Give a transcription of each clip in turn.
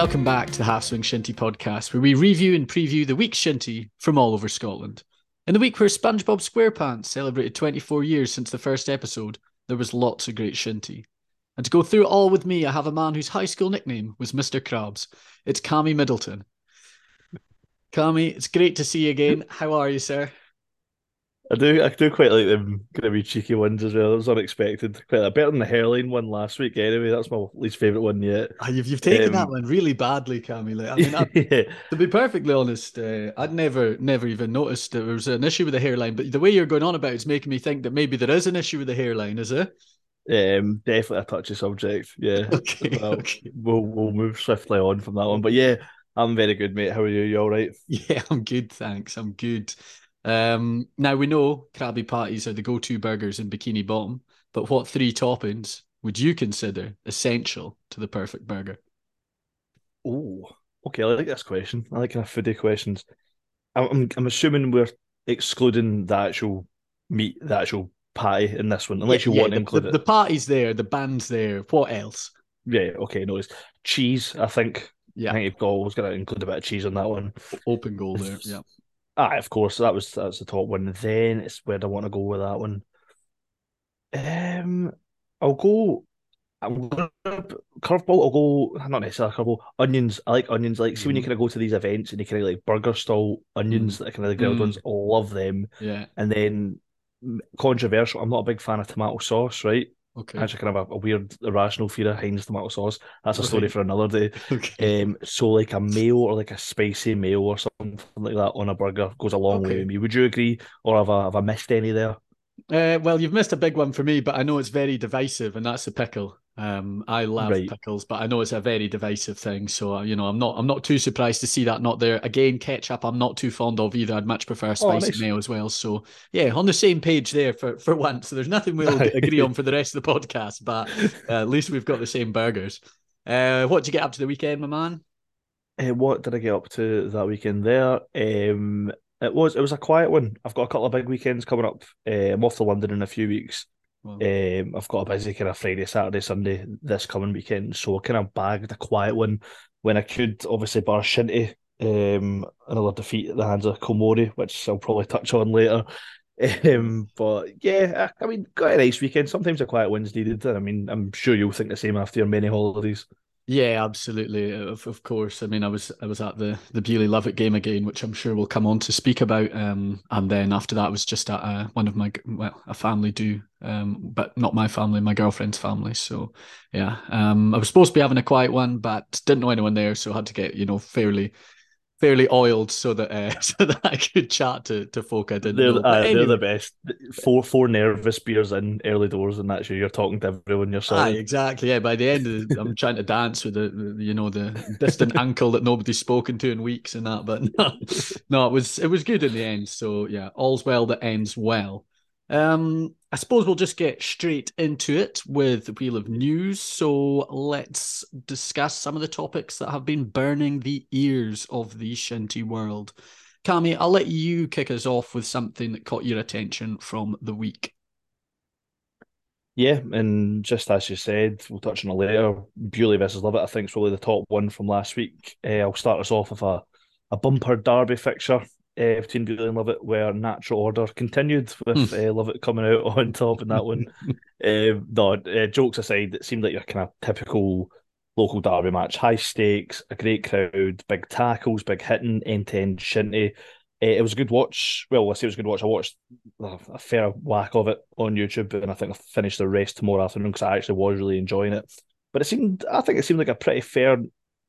welcome back to the Half Swing Shinty podcast, where we review and preview the week's shinty from all over Scotland. In the week where SpongeBob SquarePants celebrated 24 years since the first episode, there was lots of great shinty. And to go through it all with me, I have a man whose high school nickname was Mr. Krabs. It's Cammy Middleton. Cammy, it's great to see you again. How are you, sir? I do, I do quite like them kind of be cheeky ones as well. It was unexpected. Quite a better than the hairline one last week. Anyway, that's my least favorite one yet. Oh, you've you've taken Um, that one really badly, Cammy. Like, I mean, I, yeah, to be perfectly honest, uh, I'd never never even noticed there was an issue with the hairline. But the way you're going on about it's making me think that maybe there is an issue with the hairline. Is it? um, definitely a touchy subject. Yeah, Okay. Well, okay. we'll we'll move swiftly on from that one. But yeah, I'm very good, mate. How are you? You all right? Yeah, I'm good, thanks. I'm good. Um, now we know Krabby Patties are the go-to burgers in Bikini Bottom, but what three toppings would you consider essential to the perfect burger? Oh, okay. I like this question. I like kind of foodie questions. I'm, I'm assuming we're excluding the actual meat, the actual patty in this one, unless you Yeah, want to include the, it. the party's there, the band's there. What else? Yeah, okay, no, it's cheese. I think. Yeah. I think you've always got to include a bit of cheese on that one. open goal there. Yeah. Ah, of course, that was that's the top one. Then it's where I want to go with that one. Um, I'll go. I'm gonna curveball. I'll go not necessarily curveball. Onions. I like onions. Like see when you Mhm. kind of go to these events and you kind of like burger stall onions, that kind of the grilled Mm. ones. Love them. Yeah. And then mm, controversial. I'm not a big fan of tomato sauce. Right. Okay. Actually, kind of a, a weird irrational fear of Heinz tomato sauce. That's a story Right. for another day. Okay. Um, so like a mayo or like a spicy mayo or something like that on a burger goes a long way Okay. with me. Would you agree, or have I have I missed any there? Uh, well, you've missed a big one for me, but I know it's very divisive, and that's the pickle. Um, I love Right. pickles, but I know it's a very divisive thing. So you know, I'm not I'm not too surprised to see that not there. Again, ketchup, I'm not too fond of either. I'd much prefer spicy nice. mayo as well. So yeah, on the same page there for for once. So there's nothing we'll agree on for the rest of the podcast, but uh, at least we've got the same burgers. Uh, what did you get up to the weekend, my man? Uh, what did I get up to that weekend there? Um, it was it was a quiet one. I've got a couple of big weekends coming up. Uh, I'm off to London in a few weeks. Well, Um, I've got a busy kind of Friday, Saturday, Sunday this coming weekend, so I kind of bagged a quiet one when I could. Obviously, bar Shinty, um, another defeat at the hands of Kilmory, which I'll probably touch on later. Um, but yeah, I, I mean, got a nice weekend. Sometimes a quiet one's needed, I mean, I'm sure you'll think the same after your many holidays. Yeah, absolutely. Of of course. I mean, I was I was at the the Beauly Lovat game again, which I'm sure we'll come on to speak about. Um, and then after that, I was just at uh, one of my well, a family do, um, but not my family, my girlfriend's family. So yeah, um, I was supposed to be having a quiet one, but didn't know anyone there, so I had to get you know fairly fairly oiled so that uh, so that I could chat to to folk I didn't They're, know. uh, But they're the best. Four four nervous beers in early doors, and that's you. You're talking to everyone. You're Aye, exactly. Yeah, by the end of the, I'm trying to dance with the, the you know the distant uncle that nobody's spoken to in weeks and that, but no, no, it was it was good in the end. So yeah, all's well that ends well. Um, I suppose we'll just get straight into it with the wheel of news. So let's discuss some of the topics that have been burning the ears of the shinty world. Cami, I'll let you kick us off with something that caught your attention from the week. Yeah, and just as you said, we'll touch on it later. Beauly versus Lovat, I think, is probably the top one from last week. Uh, I'll start us off with a, a bumper derby fixture uh, between Beauly and Lovat, where Natural Order continued with uh, Lovat coming out on top in that one. Um, no, uh, jokes aside, it seemed like your kind of typical local derby match. High stakes, a great crowd, big tackles, big hitting, end to end shinty. Uh, it was a good watch. Well, I say it was a good watch. I watched a a fair whack of it on YouTube, and I think I finished the rest tomorrow afternoon because I actually was really enjoying it. But it seemed, I think it seemed like a pretty fair,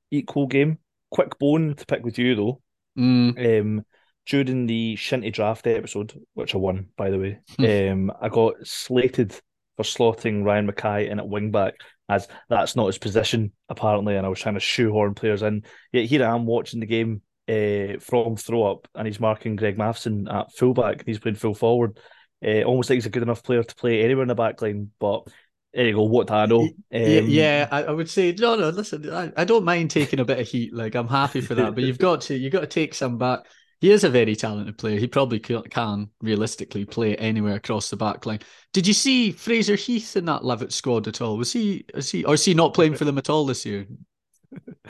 equal game. Quick bone to pick with you though. Mm, Um, during the Shinty draft episode, which I won by the way, um, I got slated for slotting Ryan Mackay in at wing back as that's not his position apparently, and I was trying to shoehorn players in. Yet here I am watching the game uh, from throw up, and he's marking Greg Matheson at fullback. And he's playing full forward. Uh, almost like he's a good enough player to play anywhere in the back line, but there you go. What do I know? yeah, Um, yeah, I, I would say no, no. Listen, I, I don't mind taking a bit of heat. Like I'm happy for that, but you've got to you've got to take some back. He is a very talented player. He probably can realistically play anywhere across the back line. Did you see Fraser Heath in that Lovat squad at all? Was he? Is he? Or is he not playing for them at all this year?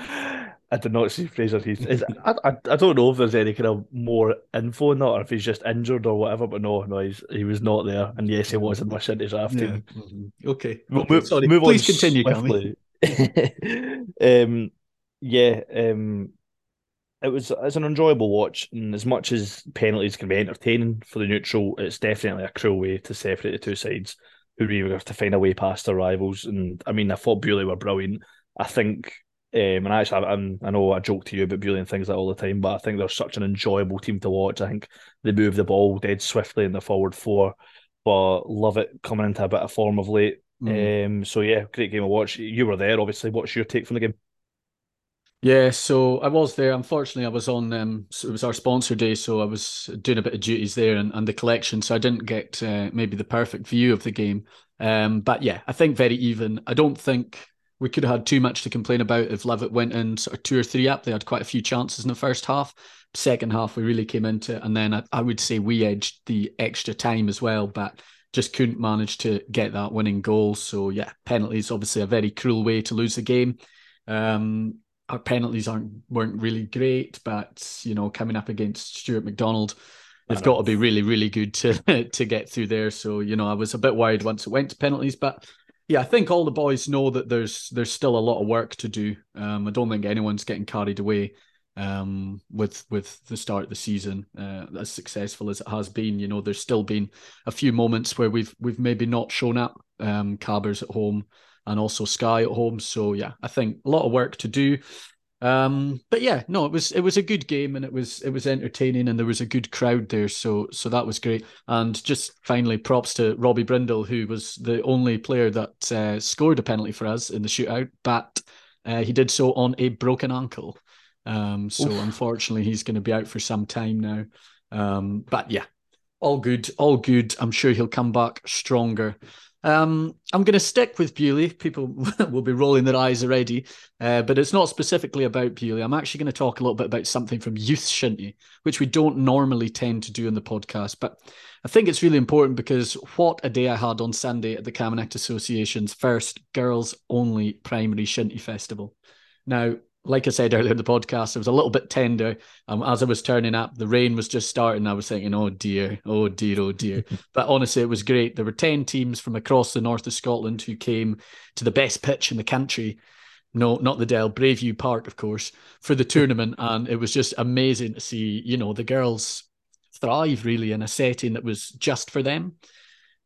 I did not see Fraser Heath. Is, I, I, I don't know if there's any kind of more info on that or if he's just injured or whatever, but no, no, he's, he was not there. And yes, he was in my Shinty draft yeah. team. Mm-hmm. Okay. We'll move, Sorry, move please continue, swiftly. um, yeah, um, it was it's an enjoyable watch, and as much as penalties can be entertaining for the neutral, it's definitely a cruel way to separate the two sides who really have to find a way past their rivals. And I mean, I thought Beauly were brilliant. I think, um, and actually, I'm, i know I joke to you about Beauly and things like all the time, but I think they're such an enjoyable team to watch. I think they move the ball dead swiftly in the forward four, but Lovat coming into a bit of form of late. Mm. Um, so yeah, great game to watch. You were there, obviously. What's your take from the game? Yeah, so I was there. Unfortunately, I was on. Um, so it was our sponsor day, so I was doing a bit of duties there and, and the collection, so I didn't get uh, maybe the perfect view of the game. Um, but yeah, I think very even. I don't think we could have had too much to complain about if Lovat went in sort of two or three up. They had quite a few chances in the first half. Second half, we really came into it, and then I, I would say we edged the extra time as well, but just couldn't manage to get that winning goal. So yeah, penalties obviously a very cruel way to lose the game. Um, our penalties aren't weren't really great, but you know, coming up against Stuart McDonald, they've got to be really, really good to to get through there. So you know, I was a bit worried once it went to penalties, but yeah, I think all the boys know that there's there's still a lot of work to do. Um, I don't think anyone's getting carried away um, with with the start of the season uh, as successful as it has been. You know, there's still been a few moments where we've we've maybe not shown up. Um, Cabbers at home and also Skye at home. So yeah, I think a lot of work to do. Um, but yeah, no, it was it was a good game and it was it was entertaining and there was a good crowd there. So so that was great. And just finally, props to Robbie Brindle, who was the only player that uh, scored a penalty for us in the shootout, but uh, he did so on a broken ankle. Um, so Oof. unfortunately, he's going to be out for some time now. Um, but yeah, all good, all good. I'm sure he'll come back stronger. Um, I'm going to stick with Beauly. People will be rolling their eyes already, uh, but it's not specifically about Beauly. I'm actually going to talk a little bit about something from Youth Shinty, which we don't normally tend to do in the podcast. But I think it's really important because what a day I had on Sunday at the Camanachd Association's first girls only primary Shinty festival. Now, like I said earlier in the podcast, it was a little bit tender. Um, as I was turning up, the rain was just starting. I was thinking, oh dear, oh dear, oh dear. but honestly, it was great. There were 10 teams from across the north of Scotland who came to the best pitch in the country. No, not the Dell, Braeview Park, of course, for the tournament. and it was just amazing to see, you know, the girls thrive really in a setting that was just for them.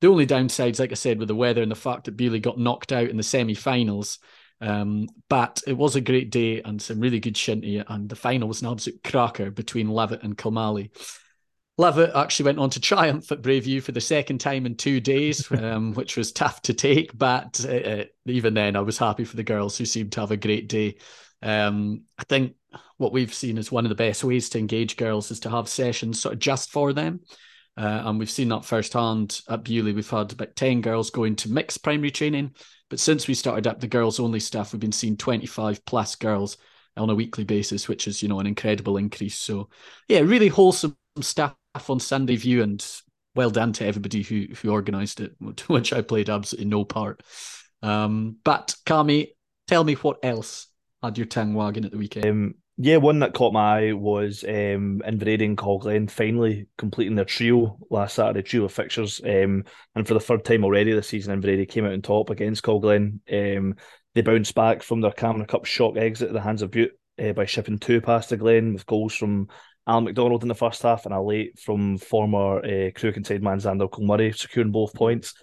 The only downsides, like I said, were the weather and the fact that Beauly got knocked out in the semi finals um, but it was a great day and some really good shinty, and the final was an absolute cracker between Lovat and Kilmallie. Lovat actually went on to triumph at Braeview for the second time in two days, um, which was tough to take. But uh, uh, even then, I was happy for the girls who seemed to have a great day. Um, I think what we've seen is one of the best ways to engage girls is to have sessions sort of just for them. Uh, and we've seen that firsthand at Beauly. We've had about 10 girls going to mixed primary training but since we started up the girls only stuff, we've been seeing 25 plus girls on a weekly basis, which is, you know, an incredible increase. So yeah, really wholesome stuff on Sunday View and well done to everybody who who organised it, which I played absolutely no part. Um, but Kami, tell me what else had your tongue wagging at the weekend? Um, yeah, one that caught my eye was um, Inveraray and Col Glen finally completing their trio last Saturday, trio of fixtures. Um, and for the third time already this season, Inveraray came out on top against Col Glen. Um, they bounced back from their Camanachd Cup shock exit at the hands of Bute uh, by shipping two past the Glen with goals from Alan McDonald in the first half and a late from former uh, Cruachan man Xander Kilmurray, securing both points.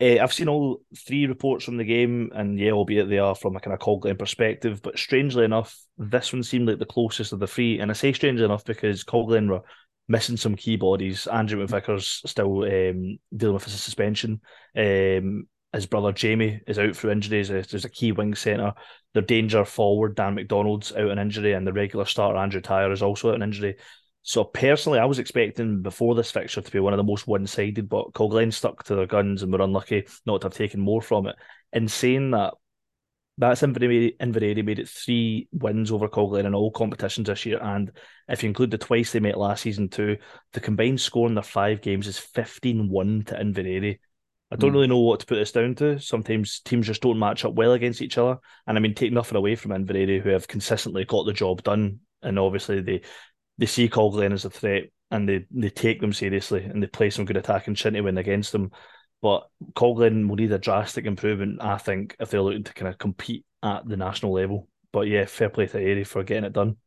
Uh, I've seen all three reports from the game, and yeah, albeit they are from a kind of Col Glen perspective, but strangely enough, this one seemed like the closest of the three. And I say strangely enough because Col Glen were missing some key bodies. Andrew McVickers still um, dealing with a suspension. Um, his brother Jamie is out through injuries. There's a key wing centre. Their danger forward, Dan McDonald's out an injury, and the regular starter, Andrew Tyre, is also out an injury. So personally, I was expecting before this fixture to be one of the most one-sided, but Col Glen stuck to their guns and were unlucky not to have taken more from it. In saying that, that's Inveraray, Inveraray made it three wins over Col Glen in all competitions this year, and if you include the twice they met last season too, the combined score in their five games is 15-1 to Inveraray. I don't mm. really know what to put this down to. Sometimes teams just don't match up well against each other. And I mean, take nothing away from Inveraray, who have consistently got the job done. And obviously, they they see Colglen as a threat and they, they take them seriously and they play some good attacking shinty win against them. But Colglen will need a drastic improvement, I think, if they're looking to kind of compete at the national level. But yeah, fair play to Airy for getting it done.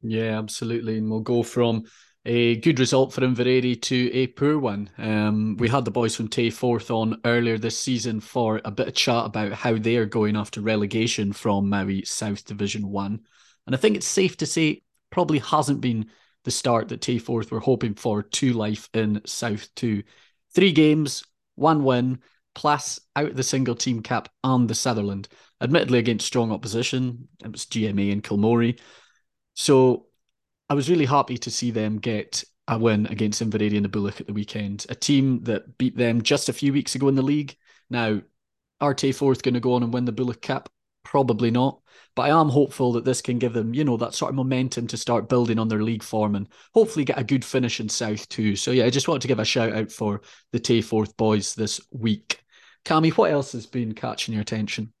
Yeah, absolutely. And we'll go from a good result for Inveraray to a poor one. Um, we had the boys from Forth on earlier this season for a bit of chat about how they are going after relegation from Mowi South Division 1. And I think it's safe to say probably hasn't been the start that Tayforth were hoping for to life in South 2. Three games, one win, plus out the single team cap and the Sutherland. Admittedly, against strong opposition, it was GMA and Kilmory. So I was really happy to see them get a win against Inveraray and the Bullough at the weekend, a team that beat them just a few weeks ago in the league. Now, are Tayforth going to go on and win the Bullough Cup? Probably not. But I am hopeful that this can give them, you know, that sort of momentum to start building on their league form and hopefully get a good finish in South too. So yeah, I just wanted to give a shout out for the Forth boys this week. Cami, what else has been catching your attention?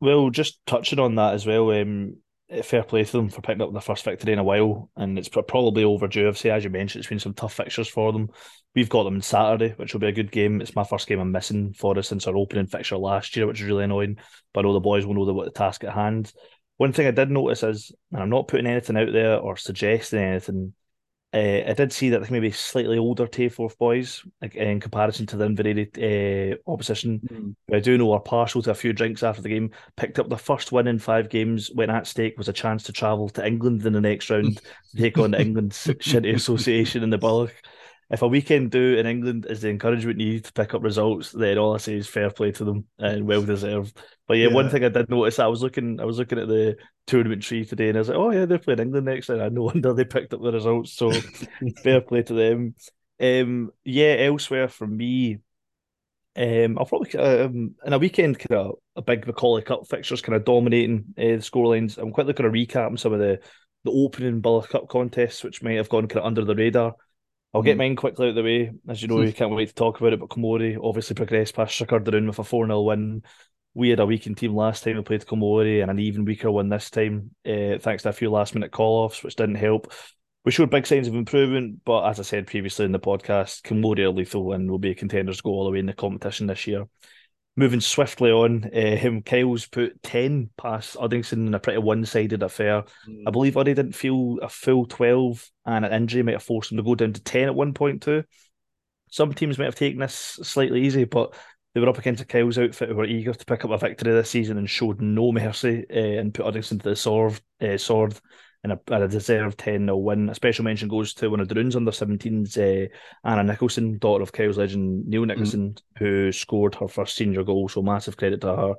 Well, just touching on that as well, um, Eh, fair play to them for picking up their first victory in a while, and it's probably overdue. Say, as you mentioned, it's been some tough fixtures for them. We've got them Saturday, which will be a good game. It's my first game I'm missing for us since our opening fixture last year, which is really annoying. But I know the boys will know what the task at hand. One thing I did notice is, and I'm not putting anything out there or suggesting anything, uh, I did see that they maybe slightly older Forth boys in comparison to the Inveraray uh, opposition. Mm. I do know are partial to a few drinks after the game. Picked up the first win in five games when at stake was a chance to travel to England in the next round to take on the England Shinty Association in the Bullough if a weekend do in England is the encouragement you need to pick up results, then all I say is fair play to them and well deserved. But yeah, yeah, one thing I did notice, I was looking, I was looking at the tournament tree today, and I was like, oh yeah, they're playing England next, and I no wonder they picked up the results. So fair play to them. Um, yeah, elsewhere for me, um, I'll probably um, in a weekend kind of a big Macaulay Cup fixtures kind of dominating uh, the scorelines. I'm quite looking to recap some of the the opening Bullough Cup contests, which might have gone kind of under the radar. I'll get mm. mine quickly out of the way. As you know, you can't wait to talk about it. But Kilmory obviously progressed past Strachur with a 4 0 win. We had a weakened team last time we played Kilmory and an even weaker one this time, uh, thanks to a few last minute call offs, which didn't help. We showed big signs of improvement, but as I said previously in the podcast, Kilmory are lethal and will be a contenders to go all the way in the competition this year. Moving swiftly on, uh, him Kyle's put ten past Uddingston in a pretty one-sided affair. Mm. I believe Uddy didn't feel a full twelve, and an injury might have forced him to go down to ten at one point too. Some teams might have taken this slightly easy, but they were up against a Kyle's outfit who were eager to pick up a victory this season and showed no mercy uh, and put Uddingston to the sword. Uh, sword and a, and a deserved 10 0 win. A special mention goes to one of Droon's under 17s, uh, Anna Nicholson, daughter of Kyle's legend Neil mm. Nicholson, mm. who scored her first senior goal. So massive credit to her.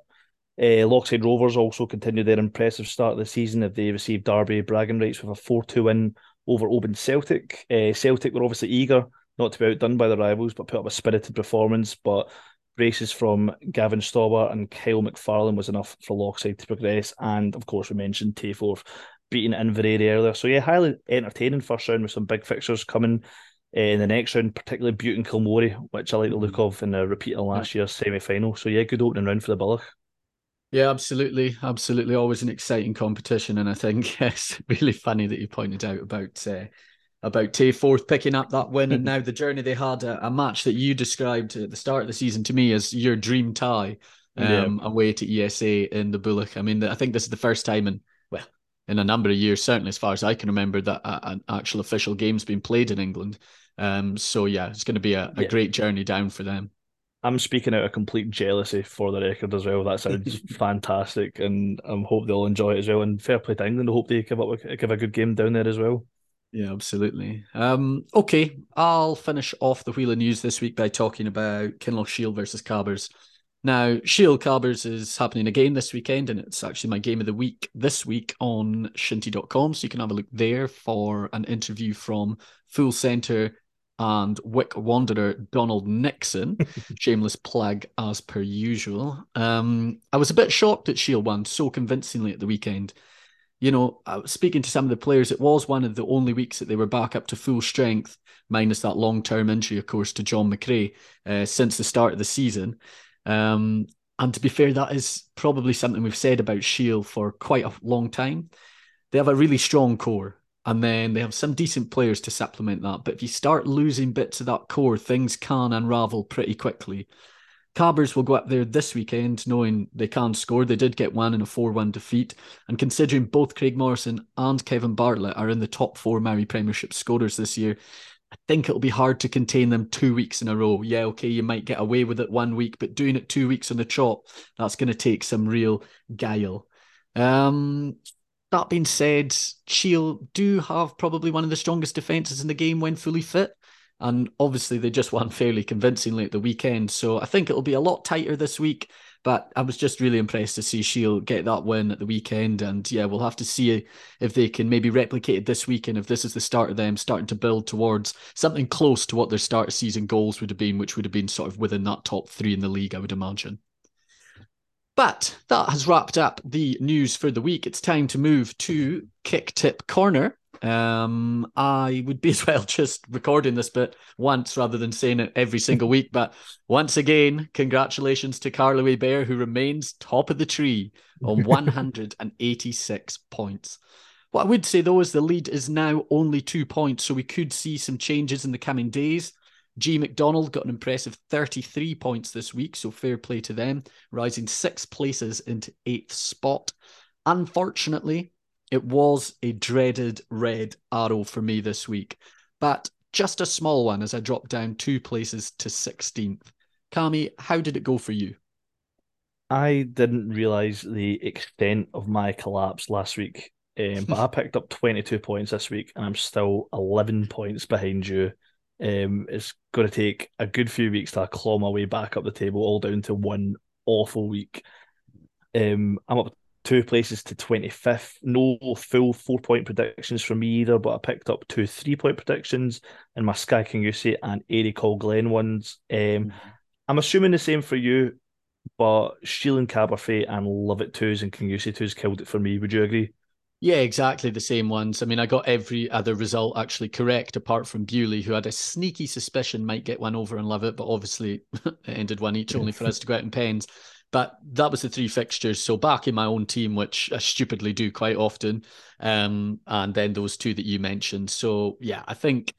Uh, Lochside Rovers also continued their impressive start of the season as they received Derby bragging rights with a 4 2 win over Oban Celtic. Uh, Celtic were obviously eager not to be outdone by the rivals, but put up a spirited performance. But races from Gavin Stauber and Kyle McFarlane was enough for Lochside to progress. And of course, we mentioned Tayforth beating Inveraray earlier. So yeah, highly entertaining first round with some big fixtures coming uh, in the next round, particularly Bute and Kilmory, which I like the look of in the repeat of last year's semi final. So yeah, good opening round for the Bullough. Yeah, absolutely, absolutely. Always an exciting competition, and I think it's really funny that you pointed out about uh, about Tayforth picking up that win, and now the journey they had a, a, match that you described at the start of the season to me as your dream tie um, yeah. away to ESA in the Bullough. I mean, I think this is the first time in in a number of years, certainly as far as I can remember, that an actual official game's been played in England. Um, so yeah, it's going to be a, a yeah. great journey down for them. I'm speaking out of complete jealousy for the record as well. That sounds fantastic, and I hope they'll enjoy it as well. And fair play to England. I hope they give up give a good game down there as well. Yeah, absolutely. Um, okay, I'll finish off the wheel of news this week by talking about Kinlochshiel versus Cabbers. Now, Shiel Cabbers is happening again this weekend, and it's actually my game of the week this week on shinty.com. So you can have a look there for an interview from Full Centre and Wick Wanderer Donald Nixon. Shameless plug as per usual. Um, I was a bit shocked that Shiel won so convincingly at the weekend. you know, speaking to some of the players, it was one of the only weeks that they were back up to full strength, minus that long term injury, of course, to John McRae uh, since the start of the season. Um, and to be fair, that is probably something we've said about Shiel for quite a long time. They have a really strong core, and then they have some decent players to supplement that. But if you start losing bits of that core, things can unravel pretty quickly. Cabbers will go up there this weekend knowing they can score. They did get one in a 4 1 defeat. And considering both Craig Morrison and Kevin Bartlett are in the top four Mowi Premiership scorers this year, I think it'll be hard to contain them two weeks in a row. Yeah, okay, you might get away with it one week, but doing it two weeks on the trot, that's going to take some real guile. Um, that being said, Shiel do have probably one of the strongest defences in the game when fully fit. And obviously, they just won fairly convincingly at the weekend. So I think it'll be a lot tighter this week. But I was just really impressed to see Shiel get that win at the weekend. And yeah, we'll have to see if they can maybe replicate it this weekend, if this is the start of them starting to build towards something close to what their start of season goals would have been, which would have been sort of within that top three in the league, I would imagine. But that has wrapped up the news for the week. It's time to move to Kicktipp Corner. Um, I would be as well just recording this bit once rather than saying it every single week. But once again, congratulations to Carloway Bear, who remains top of the tree on 186 points. What I would say though is the lead is now only two points, so we could see some changes in the coming days. G McDonald got an impressive 33 points this week, so fair play to them, rising six places into eighth spot. Unfortunately, it was a dreaded red arrow for me this week, but just a small one as I dropped down two places to 16th. Kami, how did it go for you? I didn't realize the extent of my collapse last week, um, but I picked up 22 points this week and I'm still 11 points behind you. Um, it's going to take a good few weeks to claw my way back up the table, all down to one awful week. Um, I'm up two places to 25th. No full four point predictions from me either, but I picked up two three point predictions in my Skye Kingussie and Airy Col Glen ones. Um, mm-hmm. I'm assuming the same for you, but Shiel and Caberfeidh and Lovat Twos and Kingussie Twos killed it for me. Would you agree? Yeah, exactly the same ones. I mean, I got every other result actually correct apart from Beauly, who had a sneaky suspicion might get one over and Lovat, but obviously it ended one each only for us to go out in pens. But that was the three fixtures. So back in my own team, which I stupidly do quite often, um, and then those two that you mentioned. So yeah, I think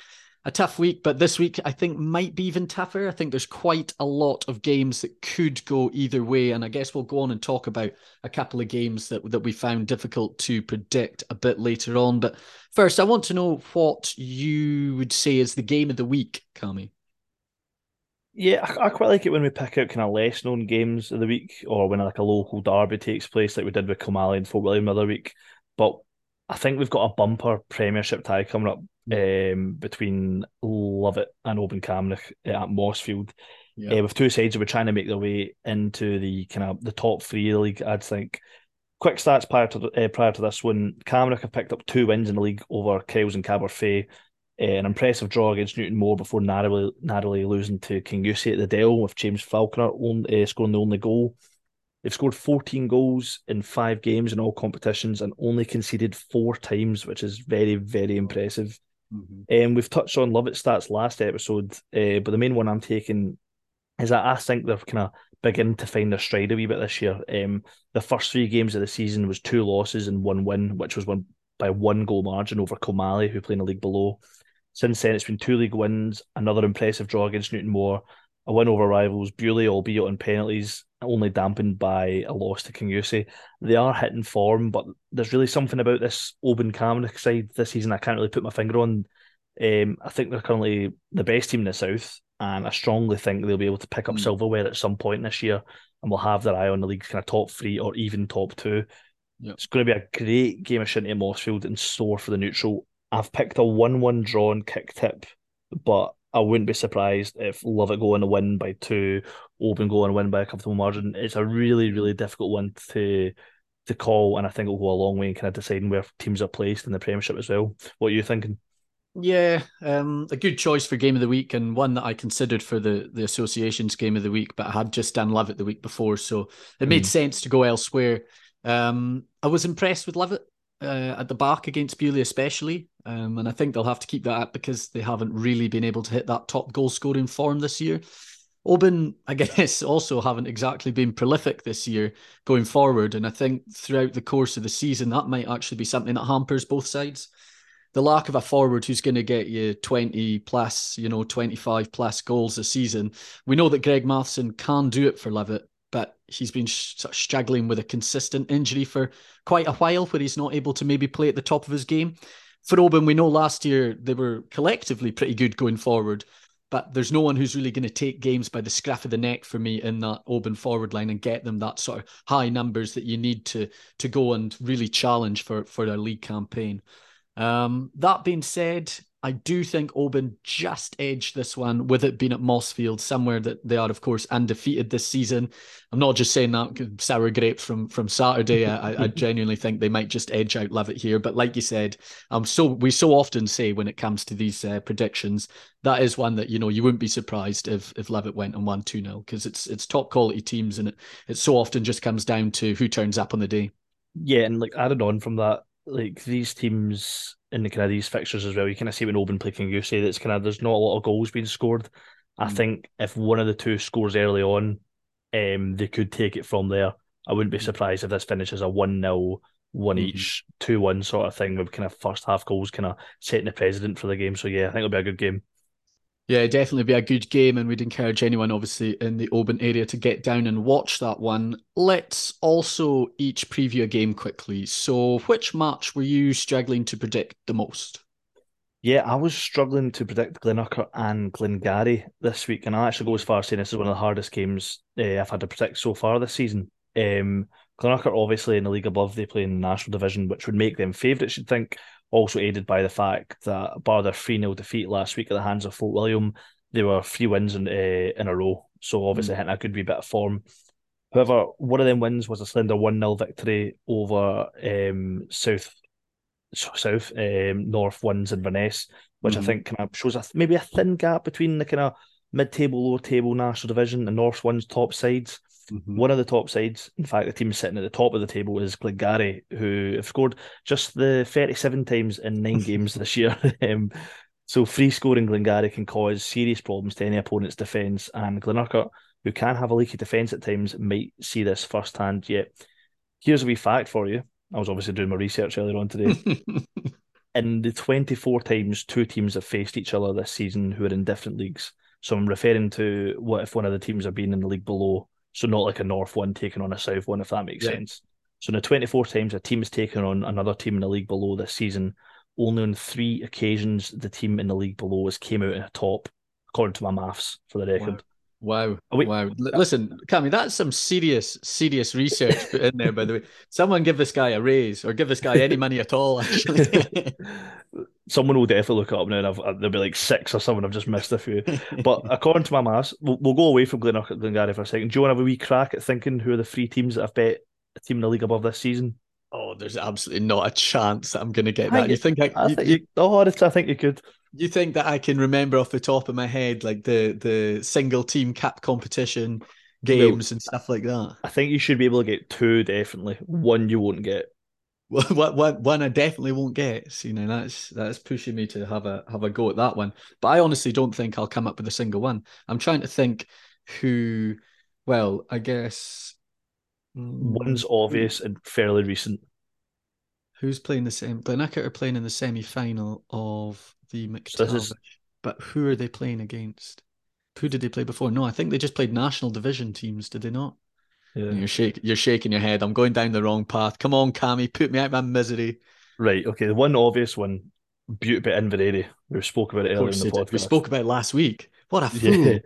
a tough week, but this week I think might be even tougher. I think there's quite a lot of games that could go either way, and I guess we'll go on and talk about a couple of games that that we found difficult to predict a bit later on. But first, I want to know what you would say is the game of the week, Kami. Yeah, I, I, quite like it when we pick out kind of less known games of the week, or when like a local derby takes place, like we did with Kilmallie and Fort William the other week. But I think we've got a bumper Premiership tie coming up um, between Lovat and Oban Camanachd at Mossfield. Yeah. Uh, with two sides, we're trying to make their way into the kind of the top three of the league. I'd think. Quick stats prior to uh, prior to this one, Camanachd have picked up two wins in the league over Kyles and Caberfeidh an impressive draw against Newtonmore before narrowly, narrowly losing to Kingussie at the Dell with James Falconer uh, scoring the only goal. They've scored 14 goals in five games in all competitions and only conceded four times, which is very, very impressive. Mm-hmm. Um, we've touched on Lovat stats last episode, uh, but the main one I'm taking is that I think they're kind of beginning to find their stride a wee bit this year. Um, the first three games of the season was two losses and one win, which was won by one goal margin over Kilmallie, who play in the league below. Since then, it's been two league wins, another impressive draw against Newtonmore, a win over rivals Beauly, albeit on penalties, only dampened by a loss to Kingussie. They are hitting form, but there's really something about this Oban Camanachd side this season I can't really put my finger on. Um, I think they're currently the best team in the South, and I strongly think they'll be able to pick up mm. silverware at some point this year, and we'll have their eye on the league's kind of top three or even top two. Yep. It's going to be a great game of shinty Mossfield and store for the neutral. I've picked a one-one draw and Kicktipp, but I wouldn't be surprised if Lovat go on a win by two, Oban go and win by a comfortable margin. It's a really, really difficult one to to call, and I think it'll go a long way in kind of deciding where teams are placed in the Premiership as well. What are you thinking? Yeah, um, a good choice for game of the week, and one that I considered for the the association's game of the week, but I had just done Lovat the week before, so it made mm. sense to go elsewhere. Um, I was impressed with Lovat uh, at the back against Beauly, especially. Um, and I think they'll have to keep that up because they haven't really been able to hit that top goal scoring form this year. Oban, I guess, also haven't exactly been prolific this year going forward. And I think throughout the course of the season, that might actually be something that hampers both sides. The lack of a forward who's going to get you 20 plus, you know, 25 plus goals a season. We know that Greg Matheson can do it for Lovat, he's been sort of struggling with a consistent injury for quite a while where he's not able to maybe play at the top of his game. For Oban, we know last year they were collectively pretty good going forward, but there's no one who's really going to take games by the scruff of the neck for me in that Oban forward line and get them that sort of high numbers that you need to to go and really challenge for for their league campaign. Um, that being said, I do think Oban just edged this one with it being at Mossfield, somewhere that they are, of course, undefeated this season. I'm not just saying that sour grapes from from Saturday. I, I genuinely think they might just edge out Lovat here. But like you said, um, so we so often say when it comes to these uh, predictions, that is one that you know you wouldn't be surprised if if Lovat went and won two 0 because it's it's top quality teams and it it so often just comes down to who turns up on the day. Yeah, and like added on from that, like these teams in the kind of these fixtures as well. You kind of see when Oban play King say that's kind of there's not a lot of goals being scored. Mm. I think if one of the two scores early on, um, they could take it from there. I wouldn't be mm. surprised if this finishes a one 0 one mm-hmm. each, two one sort of thing with kind of first half goals, kind of setting the precedent for the game. So yeah, I think it'll be a good game. Yeah, definitely be a good game, and we'd encourage anyone, obviously, in the Oban area to get down and watch that one. Let's also each preview a game quickly. So, which match were you struggling to predict the most? Yeah, I was struggling to predict Glenurquhart and Glengarry this week, and I actually go as far as saying this is one of the hardest games uh, I've had to predict so far this season. Um, Glenurquhart, obviously, in the league above, they play in the national division, which would make them favourites, you'd think also aided by the fact that bar their 3 0 defeat last week at the hands of Fort William, they were three wins in, uh, in a row. So obviously, mm. hitting a good wee bit of form. However, one of them wins was a slender 1 0 victory over um, South South um, North wins Inverness, which mm. I think kind of shows a, maybe a thin gap between the kind of mid table, low table national division and North one's top sides. Mm-hmm. One of the top sides, in fact, the team sitting at the top of the table is Glengarry, who have scored just the 37 times in nine games this year. Um, so free scoring Glengarry can cause serious problems to any opponent's defence, and Glenurquhart, who can have a leaky defence at times, might see this firsthand. Yet, here's a wee fact for you. I was obviously doing my research earlier on today. in the 24 times two teams have faced each other this season who are in different leagues, so I'm referring to what if one of the teams are being in the league below so not like a North one taking on a South one, if that makes yeah. sense. So in the 24 times a team has taken on another team in the league below this season, only on three occasions the team in the league below has came out in a top, according to my maths for the record. Wow. Oh, we, wow. Listen, Cammy, that's some serious, serious research put in there, by the way. Someone give this guy a raise or give this guy any money at all, actually. Someone will definitely look it up now and I've, uh, there'll be like six or someone I've just missed a few. But according to my maths, we'll, we'll go away from Glengarry, Glengarry for a second. Do you want to have a wee crack at thinking who are the three teams that I've bet a team in the league above this season? Oh, there's absolutely not a chance that I'm going to get that. I, you think I? I you, think you, oh, I think you could. You think that I can remember off the top of my head, like the the single team cap competition games and stuff like that? I think you should be able to get two definitely. One you won't get. Well, one, one I definitely won't get. So, you know, that's that's pushing me to have a have a go at that one. But I honestly don't think I'll come up with a single one. I'm trying to think who. Well, I guess one's mm, obvious and fairly recent. Who's playing the same? Glenurquhart are playing in the semi final of the MacTavish. So is... But who are they playing against? Who did they play before? No, I think they just played national division teams, did they not? Yeah. You're shaking you're shaking your head. I'm going down the wrong path. Come on, Cammy, put me out my misery. Right, okay. The one obvious one, Bute Inveraray. We spoke about it earlier in the podcast. We spoke about it last week. What a fool. Yeah.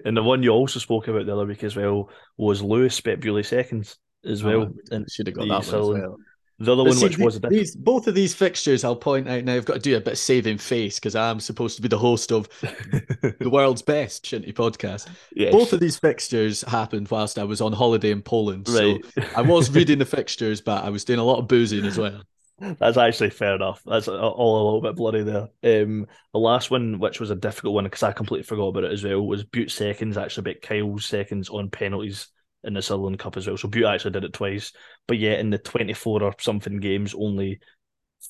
and the one you also spoke about the other week as well was Lewis bet Beauly seconds as oh, well. And should have got that one as well. The other but one, see, which was a these, both of these fixtures, I'll point out now. I've got to do a bit of saving face because I'm supposed to be the host of the world's best Shinty podcast. Yes. Both of these fixtures happened whilst I was on holiday in Poland. Right. So I was reading the fixtures, but I was doing a lot of boozing as well. That's actually fair enough. That's all a little bit bloody there. Um, the last one, which was a difficult one because I completely forgot about it as well, was Bute seconds actually bet Kyle's seconds on penalties in the Sutherland Cup as well. So Bute actually did it twice, but yet in the 24 or something games, only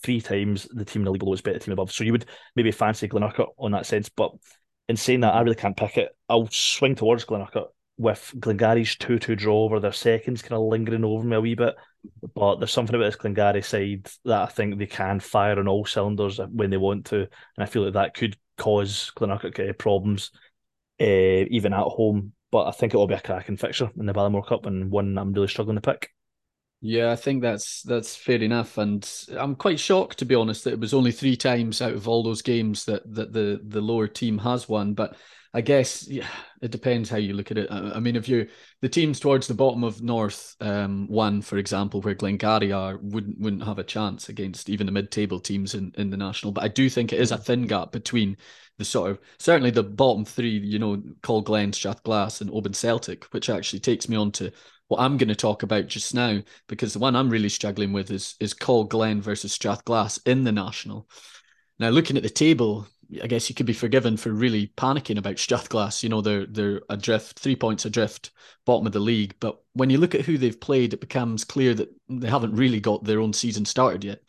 three times the team in the league below is better team above. So you would maybe fancy Glenurquhart on that sense, but in saying that, I really can't pick it. I'll swing towards Glenurquhart with Glengarry's 2 2 draw over their seconds kind of lingering over me a wee bit. But there's something about this Glengarry side that I think they can fire on all cylinders when they want to. And I feel like that could cause Glenurquhart problems, uh, even at home. But I think it will be a cracking fixture in the Balliemore Cup and one I'm really struggling to pick. Yeah, I think that's that's fair enough, and I'm quite shocked to be honest that it was only three times out of all those games that that the the lower team has won. But I guess yeah, it depends how you look at it. I, mean, if you the teams towards the bottom of North um, one, for example, where Glengarry are, wouldn't wouldn't have a chance against even the mid-table teams in, in the national. But I do think it is a thin gap between the sort of certainly the bottom three, you know, Col Glen, Strathglass, and Oban Celtic, which actually takes me on to what I'm going to talk about just now, because the one I'm really struggling with is is Glen versus Strathglass in the national. Now, looking at the table, I guess you could be forgiven for really panicking about Strathglass. You know, they're they're adrift, three points adrift, bottom of the league. But when you look at who they've played, it becomes clear that they haven't really got their own season started yet.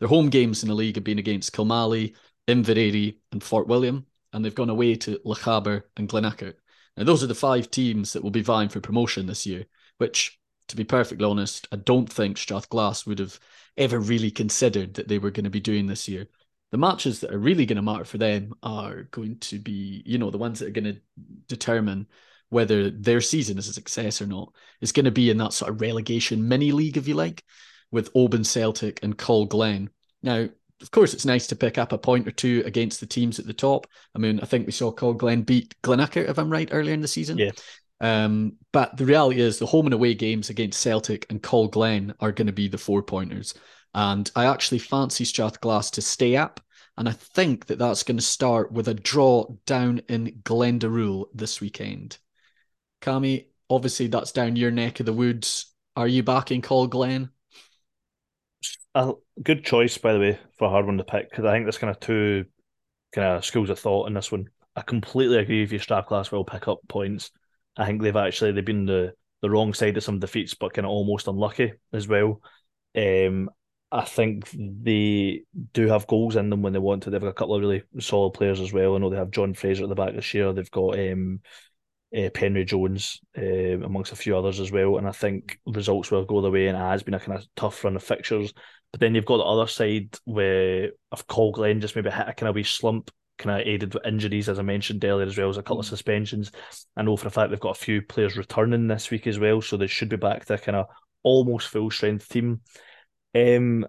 Their home games in the league have been against Kilmallie, Inveraray, and Fort William, and they've gone away to Lochaber and Glenurquhart. Now, those are the five teams that will be vying for promotion this year. Which, to be perfectly honest, I don't think Strathglass would have ever really considered that they were going to be doing this year the matches that are really going to matter for them are going to be, you know, the ones that are going to determine whether their season is a success or not. It's going to be in that sort of relegation mini league, if you like, with Oban Celtic and Col Glen. Now, of course, it's nice to pick up a point or two against the teams at the top. I mean, I think we saw Glen beat Glenurquhart, if I'm right, earlier in the season. Yeah. Um, but the reality is, the home and away games against Celtic and Glen are going to be the four pointers. And I actually fancy Strathglass to stay up. And I think that that's going to start with a draw down in Glendaruel this weekend. Cami, obviously that's down your neck of the woods. Are you backing Glen? A good choice, by the way, for hard one to pick because I think there's kind of two kind of schools of thought in this one. I completely agree with you. Strathglass will pick up points. I think they've actually they've been the the wrong side of some defeats, but kind of almost unlucky as well. Um, I think they do have goals in them when they want to. They've got a couple of really solid players as well. I know they have John Fraser at the back this year. They've got um, uh, Penry Jones uh, amongst a few others as well. And I think results will go the way, and it has been a kind of tough run of fixtures. But then you've got the other side where of Col Glen just maybe hit a kind of wee slump, kind of aided with injuries, as I mentioned earlier, as well as a couple of mm. suspensions. I know for a fact they've got a few players returning this week as well, so they should be back to a kind of almost full strength team. Um,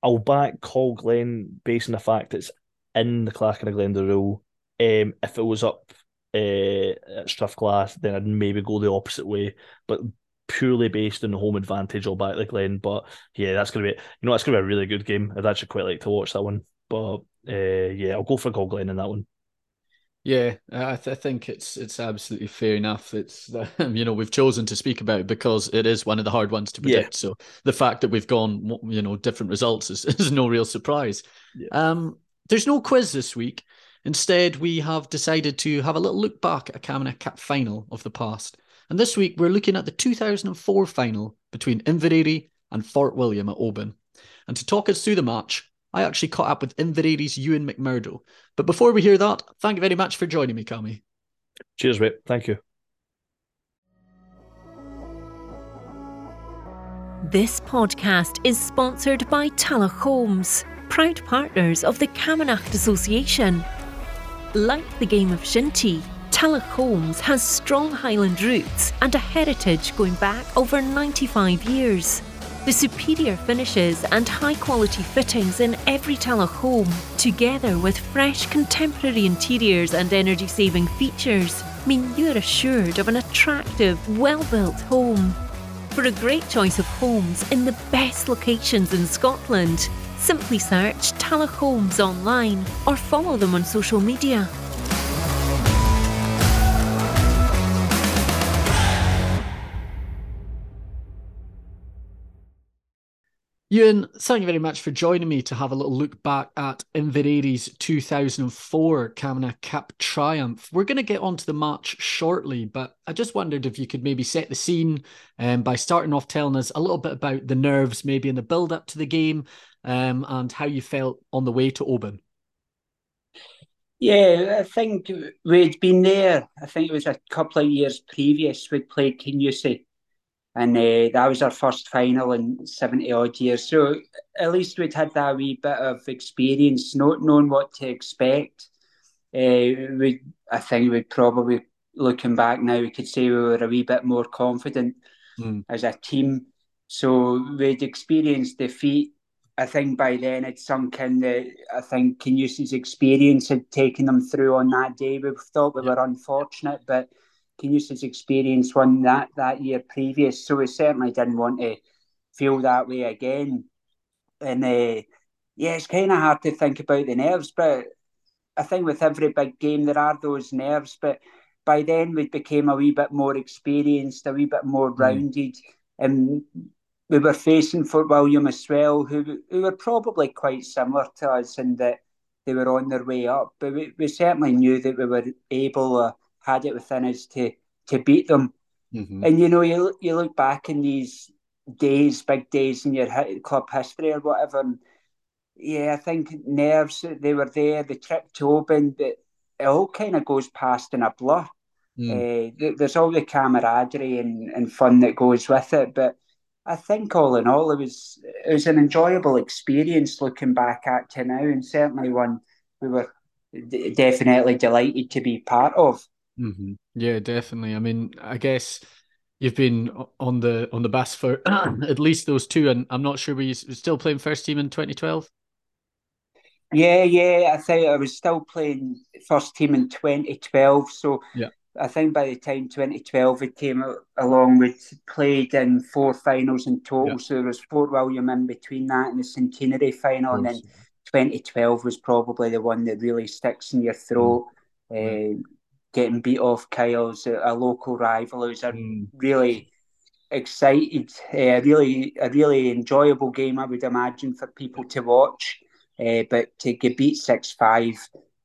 I'll back Col Glen based on the fact it's in the Clachan of Glendaruel. Um, if it was up uh, at Strathglass, then I'd maybe go the opposite way. But purely based on the home advantage, I'll back the Glen. But yeah, that's gonna be you know that's gonna be a really good game. I'd actually quite like to watch that one. But uh, yeah, I'll go for Glen in that one. Yeah, I, th- I, think it's it's absolutely fair enough. It's you know we've chosen to speak about it because it is one of the hard ones to predict. Yeah. So the fact that we've gone you know different results is, is no real surprise. Yeah. Um, there's no quiz this week. Instead, we have decided to have a little look back at a Camanachd Cup final of the past. And this week we're looking at the 2004 final between Inveraray and Fort William at Oban. And to talk us through the match, I actually caught up with Inveraray's Ewan McMurdo. But before we hear that, thank you very much for joining me, Cami. Cheers, mate. Thank you. This podcast is sponsored by Tulloch Homes, proud partners of the Camanachd Association. Like the game of shinty, Tulloch Homes has strong Highland roots and a heritage going back over 95 years. The superior finishes and high quality fittings in every Tulloch home, together with fresh contemporary interiors and energy saving features, mean you're assured of an attractive, well built home. For a great choice of homes in the best locations in Scotland, simply search Tulloch Homes online or follow them on social media. Ewan, thank you very much for joining me to have a little look back at Inveraray's 2004 Camanachd Cup triumph. We're going to get onto the match shortly, but I just wondered if you could maybe set the scene um, by starting off telling us a little bit about the nerves, maybe in the build up to the game, um, and how you felt on the way to Oban. Yeah, I think we'd been there. I think it was a couple of years previous. We'd played Kingussie and uh, that was our first final in 70 odd years. So at least we'd had that wee bit of experience, not knowing what to expect. Uh, we, I think we'd probably, looking back now, we could say we were a wee bit more confident mm. as a team. So we'd experienced defeat. I think by then it sunk in that I think Kingussie experience had taken them through on that day. We thought we were unfortunate, but Kingussie's experience won that that year previous, so we certainly didn't want to feel that way again. And uh, yeah, it's kind of hard to think about the nerves, but I think with every big game there are those nerves. But by then we became a wee bit more experienced, a wee bit more mm. rounded, and we were facing Fort William as well, who who were probably quite similar to us in that they were on their way up. But we, we certainly knew that we were able. Uh, had it within us to to beat them. Mm-hmm. And you know, you you look back in these days, big days in your club history or whatever. And yeah, I think nerves they were there. The trip to Oban, but it all kind of goes past in a blur. Mm. Uh, there's all the camaraderie and, and fun that goes with it, but I think all in all, it was it was an enjoyable experience looking back at to now, and certainly one we were d- definitely delighted to be part of. Mm-hmm. Yeah, definitely. I mean, I guess you've been on the on the bus for at least those two, and I'm not sure were you still playing first team in 2012. Yeah, yeah. I think I was still playing first team in 2012. So yeah. I think by the time 2012 it came along, we played in four finals in total. Yeah. So there was Fort William in between that and the centenary final, and then 2012 was probably the one that really sticks in your throat. Mm. Uh, getting beat off Kyles a, a local rival who's a mm. really excited, uh, really a really enjoyable game. I would imagine for people to watch, uh, but to get beat six five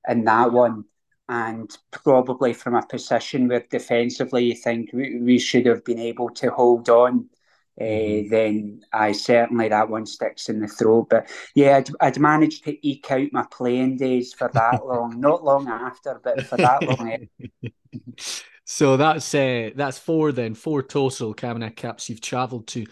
in that one, and probably from a position where defensively you think we, we should have been able to hold on mm-hmm. then I certainly that one sticks in the throat. But yeah, I'd, I'd managed to eke out my playing days for that long, not long after, but for that long. so that's uh, that's four then, four total Camanachd caps you've travelled to.